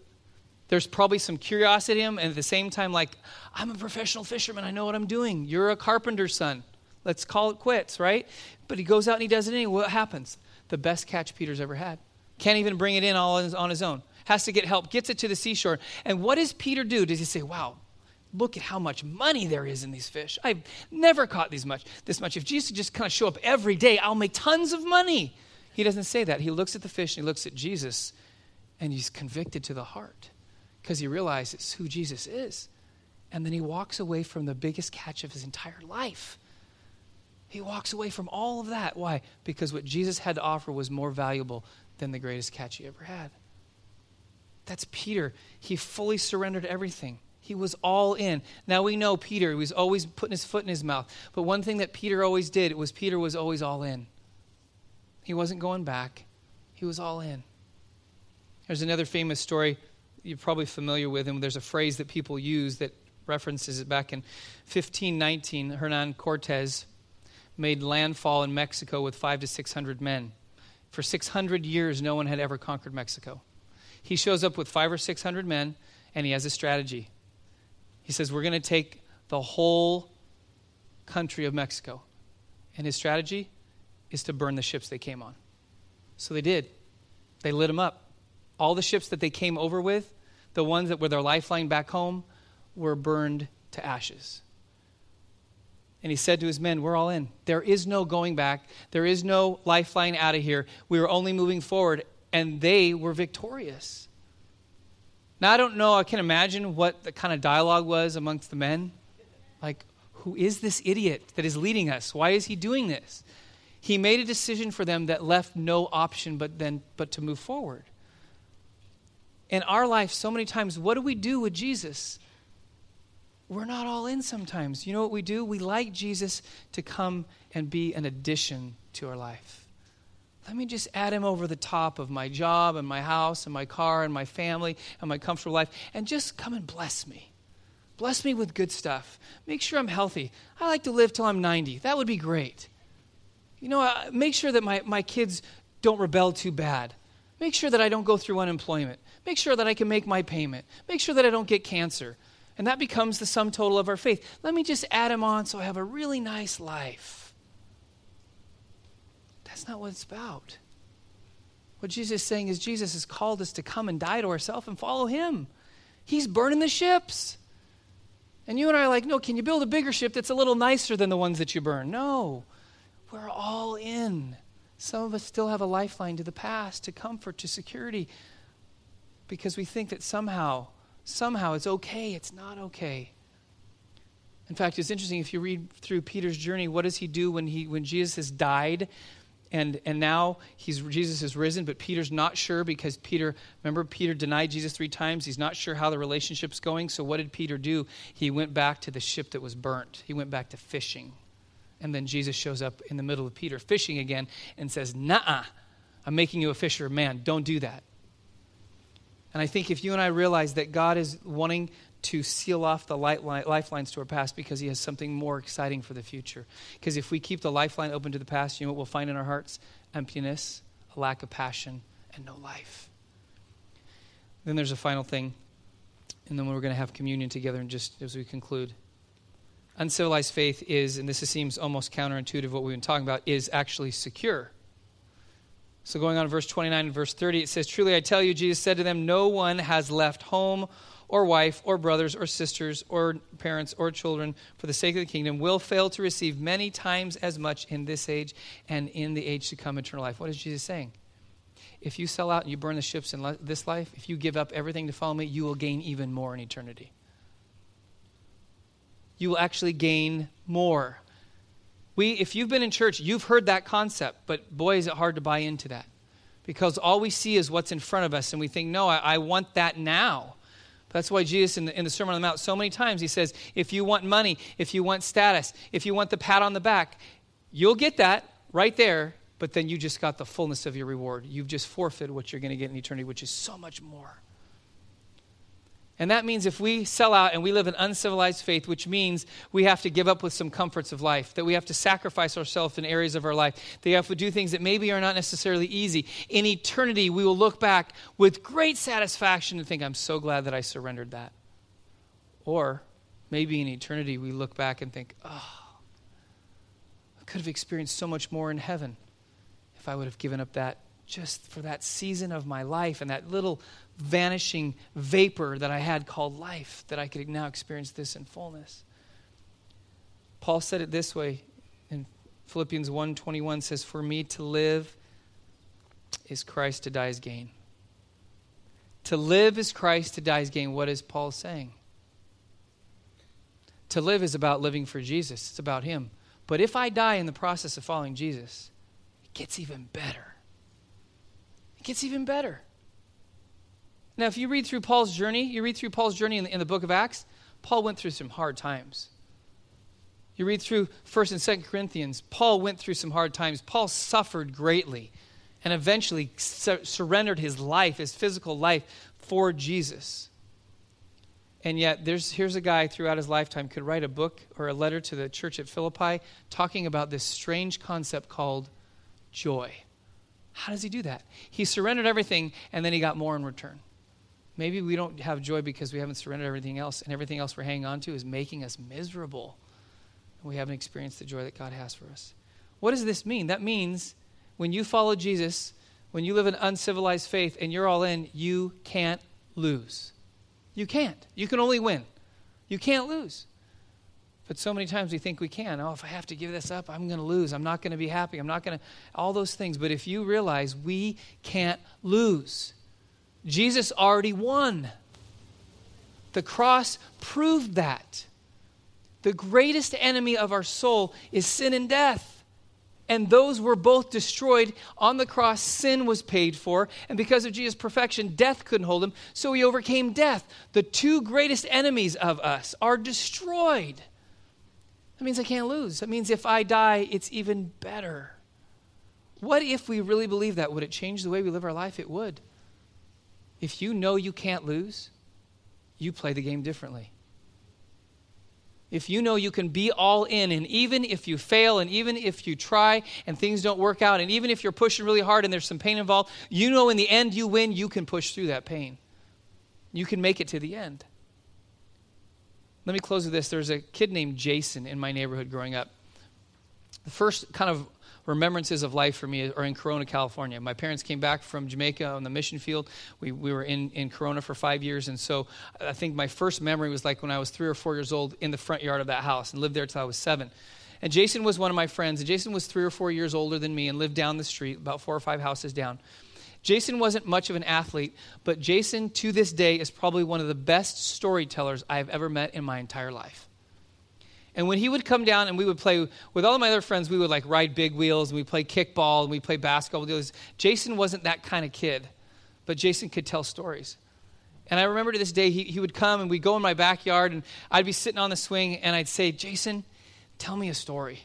There's probably some curiosity in him, and at the same time, like, I'm a professional fisherman. I know what I'm doing. You're a carpenter's son. Let's call it quits, right? But he goes out and he does it anyway. What happens? The best catch Peter's ever had. Can't even bring it in all on his own. Has to get help. Gets it to the seashore. And what does Peter do? Does he say, wow, look at how much money there is in these fish. I've never caught these much, this much. If Jesus just kind of show up every day, I'll make tons of money. He doesn't say that. He looks at the fish and he looks at Jesus and he's convicted to the heart because he realizes who Jesus is. And then he walks away from the biggest catch of his entire life. He walks away from all of that. Why? Because what Jesus had to offer was more valuable than the greatest catch he ever had. That's Peter. He fully surrendered everything. He was all in. Now we know Peter, he was always putting his foot in his mouth. But one thing that Peter always did was Peter was always all in. He wasn't going back, he was all in. There's another famous story you're probably familiar with, and there's a phrase that people use that references it back in 1519. Hernan Cortez made landfall in Mexico with five to 600 men. For 600 years, no one had ever conquered Mexico. He shows up with five or 600 men, and he has a strategy. He says, We're going to take the whole country of Mexico. And his strategy is to burn the ships they came on. So they did. They lit them up. All the ships that they came over with, the ones that were their lifeline back home, were burned to ashes. And he said to his men, We're all in. There is no going back. There is no lifeline out of here. We are only moving forward. And they were victorious. Now, I don't know, I can imagine what the kind of dialogue was amongst the men. Like, who is this idiot that is leading us? Why is he doing this? He made a decision for them that left no option but then but to move forward. In our life, so many times, what do we do with Jesus? We're not all in sometimes. You know what we do? We like Jesus to come and be an addition to our life. Let me just add him over the top of my job and my house and my car and my family and my comfortable life and just come and bless me. Bless me with good stuff. Make sure I'm healthy. I like to live till I'm 90. That would be great. You know, uh, make sure that my, my kids don't rebel too bad. Make sure that I don't go through unemployment. Make sure that I can make my payment. Make sure that I don't get cancer. And that becomes the sum total of our faith. Let me just add him on so I have a really nice life. That's not what it's about. What Jesus is saying is Jesus has called us to come and die to ourselves and follow him. He's burning the ships. And you and I are like, no, can you build a bigger ship that's a little nicer than the ones that you burn? No. We're all in. Some of us still have a lifeline to the past, to comfort, to security, because we think that somehow somehow it's okay. It's not okay. In fact, it's interesting if you read through Peter's journey, what does he do when, he, when Jesus has died? And, and now he's, Jesus has risen, but Peter's not sure because Peter, remember, Peter denied Jesus three times. He's not sure how the relationship's going. So what did Peter do? He went back to the ship that was burnt, he went back to fishing. And then Jesus shows up in the middle of Peter fishing again and says, Nah, I'm making you a fisher of man. Don't do that. And I think if you and I realize that God is wanting to seal off the lifelines to our past because He has something more exciting for the future. Because if we keep the lifeline open to the past, you know what we'll find in our hearts? Emptiness, a lack of passion, and no life. Then there's a final thing, and then we're going to have communion together and just as we conclude. Uncivilized faith is, and this seems almost counterintuitive what we've been talking about, is actually secure. So, going on to verse 29 and verse 30, it says, Truly I tell you, Jesus said to them, No one has left home or wife or brothers or sisters or parents or children for the sake of the kingdom will fail to receive many times as much in this age and in the age to come eternal life. What is Jesus saying? If you sell out and you burn the ships in this life, if you give up everything to follow me, you will gain even more in eternity. You will actually gain more. We, if you've been in church, you've heard that concept, but boy, is it hard to buy into that. Because all we see is what's in front of us, and we think, no, I, I want that now. That's why Jesus, in the, in the Sermon on the Mount, so many times he says, if you want money, if you want status, if you want the pat on the back, you'll get that right there, but then you just got the fullness of your reward. You've just forfeited what you're going to get in eternity, which is so much more. And that means if we sell out and we live an uncivilized faith, which means we have to give up with some comforts of life, that we have to sacrifice ourselves in areas of our life, that we have to do things that maybe are not necessarily easy. In eternity, we will look back with great satisfaction and think, I'm so glad that I surrendered that. Or maybe in eternity, we look back and think, oh, I could have experienced so much more in heaven if I would have given up that just for that season of my life and that little vanishing vapor that I had called life, that I could now experience this in fullness. Paul said it this way in Philippians 1:21 says for me to live is Christ to die is gain. To live is Christ to die is gain. What is Paul saying? To live is about living for Jesus. It's about him. But if I die in the process of following Jesus, it gets even better. It gets even better. Now, if you read through Paul's journey, you read through Paul's journey in the, in the book of Acts, Paul went through some hard times. You read through 1st and 2nd Corinthians, Paul went through some hard times. Paul suffered greatly and eventually sur- surrendered his life, his physical life, for Jesus. And yet, there's, here's a guy throughout his lifetime could write a book or a letter to the church at Philippi talking about this strange concept called joy. How does he do that? He surrendered everything and then he got more in return. Maybe we don't have joy because we haven't surrendered everything else, and everything else we're hanging on to is making us miserable. And we haven't experienced the joy that God has for us. What does this mean? That means when you follow Jesus, when you live an uncivilized faith and you're all in, you can't lose. You can't. You can only win. You can't lose. But so many times we think we can. Oh, if I have to give this up, I'm going to lose. I'm not going to be happy. I'm not going to, all those things. But if you realize we can't lose, Jesus already won. The cross proved that. The greatest enemy of our soul is sin and death. And those were both destroyed on the cross. Sin was paid for. And because of Jesus' perfection, death couldn't hold him. So he overcame death. The two greatest enemies of us are destroyed. That means I can't lose. That means if I die, it's even better. What if we really believe that? Would it change the way we live our life? It would. If you know you can't lose, you play the game differently. If you know you can be all in, and even if you fail, and even if you try and things don't work out, and even if you're pushing really hard and there's some pain involved, you know in the end you win, you can push through that pain. You can make it to the end. Let me close with this. There's a kid named Jason in my neighborhood growing up. The first kind of remembrances of life for me are in Corona, California. My parents came back from Jamaica on the mission field. We, we were in, in Corona for five years. And so I think my first memory was like when I was three or four years old in the front yard of that house and lived there till I was seven. And Jason was one of my friends. And Jason was three or four years older than me and lived down the street, about four or five houses down. Jason wasn't much of an athlete, but Jason to this day is probably one of the best storytellers I've ever met in my entire life. And when he would come down and we would play with all of my other friends, we would like ride big wheels and we play kickball and we play basketball. Jason wasn't that kind of kid, but Jason could tell stories. And I remember to this day, he, he would come and we'd go in my backyard and I'd be sitting on the swing and I'd say, Jason, tell me a story.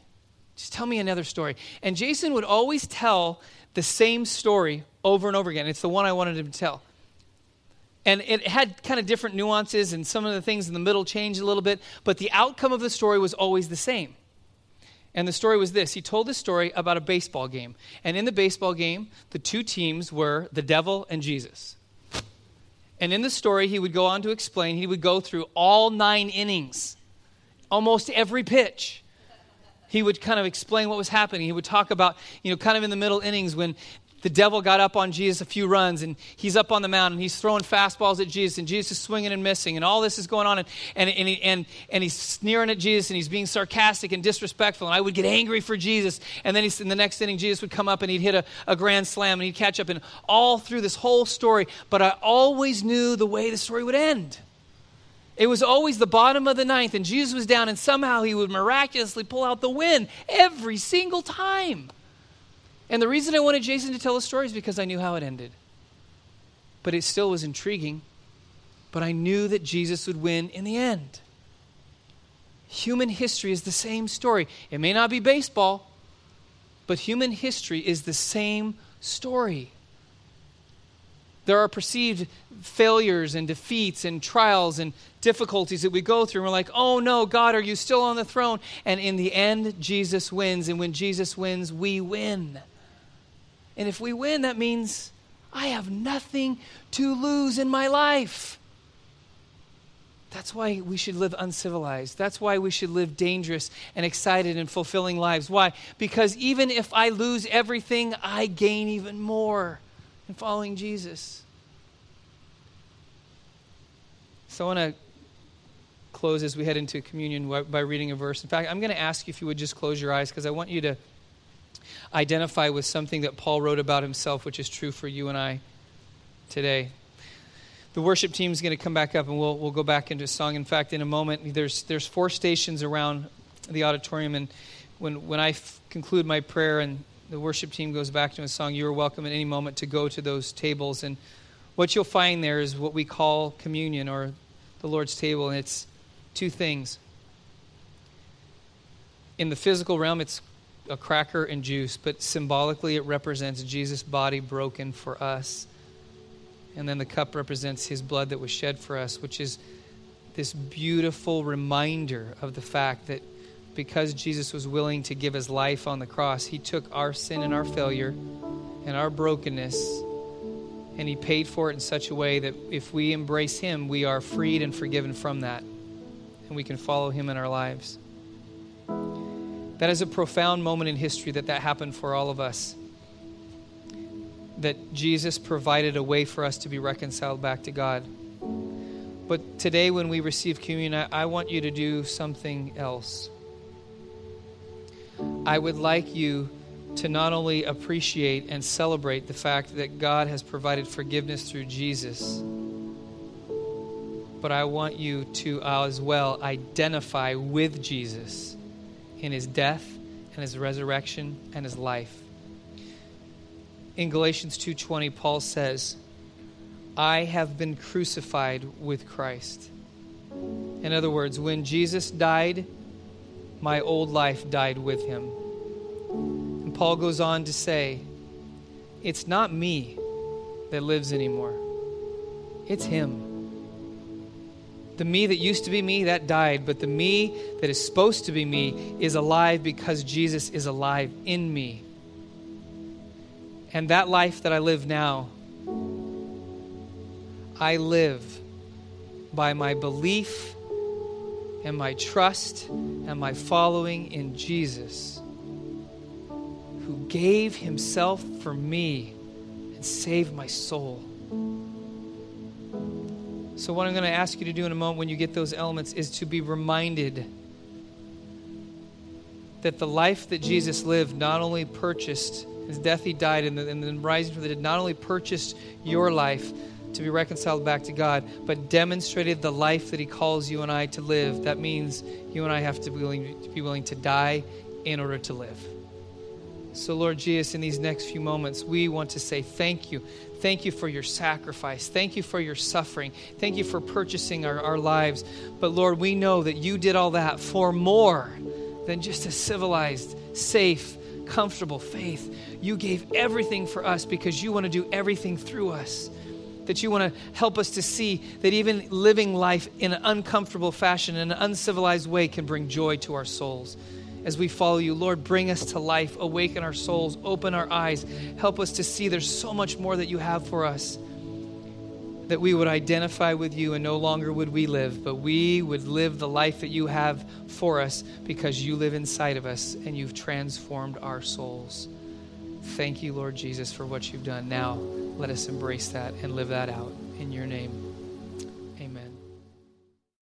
Just tell me another story. And Jason would always tell the same story over and over again. It's the one I wanted him to tell. And it had kind of different nuances, and some of the things in the middle changed a little bit, but the outcome of the story was always the same. And the story was this He told this story about a baseball game. And in the baseball game, the two teams were the devil and Jesus. And in the story, he would go on to explain, he would go through all nine innings, almost every pitch he would kind of explain what was happening. He would talk about, you know, kind of in the middle innings when the devil got up on Jesus a few runs and he's up on the mound and he's throwing fastballs at Jesus and Jesus is swinging and missing and all this is going on and, and, and, he, and, and he's sneering at Jesus and he's being sarcastic and disrespectful and I would get angry for Jesus and then in the next inning Jesus would come up and he'd hit a, a grand slam and he'd catch up and all through this whole story but I always knew the way the story would end. It was always the bottom of the ninth, and Jesus was down, and somehow he would miraculously pull out the win every single time. And the reason I wanted Jason to tell the story is because I knew how it ended. But it still was intriguing. But I knew that Jesus would win in the end. Human history is the same story. It may not be baseball, but human history is the same story. There are perceived failures and defeats and trials and difficulties that we go through. And we're like, oh no, God, are you still on the throne? And in the end, Jesus wins. And when Jesus wins, we win. And if we win, that means I have nothing to lose in my life. That's why we should live uncivilized. That's why we should live dangerous and excited and fulfilling lives. Why? Because even if I lose everything, I gain even more in following Jesus. So I want to close as we head into communion by reading a verse. In fact, I'm going to ask you if you would just close your eyes because I want you to identify with something that Paul wrote about himself, which is true for you and I today. The worship team is going to come back up and we'll, we'll go back into song. In fact, in a moment, there's, there's four stations around the auditorium. And when, when I f- conclude my prayer and the worship team goes back to a song, you are welcome at any moment to go to those tables. And what you'll find there is what we call communion or the Lord's table. And it's two things. In the physical realm, it's a cracker and juice, but symbolically it represents Jesus' body broken for us. And then the cup represents his blood that was shed for us, which is this beautiful reminder of the fact that because Jesus was willing to give his life on the cross, he took our sin and our failure and our brokenness and he paid for it in such a way that if we embrace him, we are freed and forgiven from that. And we can follow him in our lives. That is a profound moment in history that that happened for all of us. That Jesus provided a way for us to be reconciled back to God. But today, when we receive communion, I, I want you to do something else. I would like you to not only appreciate and celebrate the fact that God has provided forgiveness through Jesus, but I want you to as well identify with Jesus in his death and his resurrection and his life. In Galatians 2:20 Paul says, "I have been crucified with Christ." In other words, when Jesus died, my old life died with him. And Paul goes on to say, It's not me that lives anymore, it's him. The me that used to be me, that died, but the me that is supposed to be me is alive because Jesus is alive in me. And that life that I live now, I live by my belief and my trust and my following in Jesus, who gave himself for me and saved my soul. So, what I'm going to ask you to do in a moment when you get those elements is to be reminded that the life that Jesus lived not only purchased, his death he died, and then, and rising from the dead, not only purchased your life, to be reconciled back to God, but demonstrated the life that He calls you and I to live. That means you and I have to be willing to, be willing to die in order to live. So, Lord Jesus, in these next few moments, we want to say thank you. Thank you for your sacrifice. Thank you for your suffering. Thank you for purchasing our, our lives. But, Lord, we know that you did all that for more than just a civilized, safe, comfortable faith. You gave everything for us because you want to do everything through us that you want to help us to see that even living life in an uncomfortable fashion, in an uncivilized way, can bring joy to our souls. As we follow you, Lord, bring us to life, awaken our souls, open our eyes, help us to see there's so much more that you have for us. That we would identify with you and no longer would we live, but we would live the life that you have for us because you live inside of us and you've transformed our souls. Thank you, Lord Jesus, for what you've done. Now, let us embrace that and live that out in your name.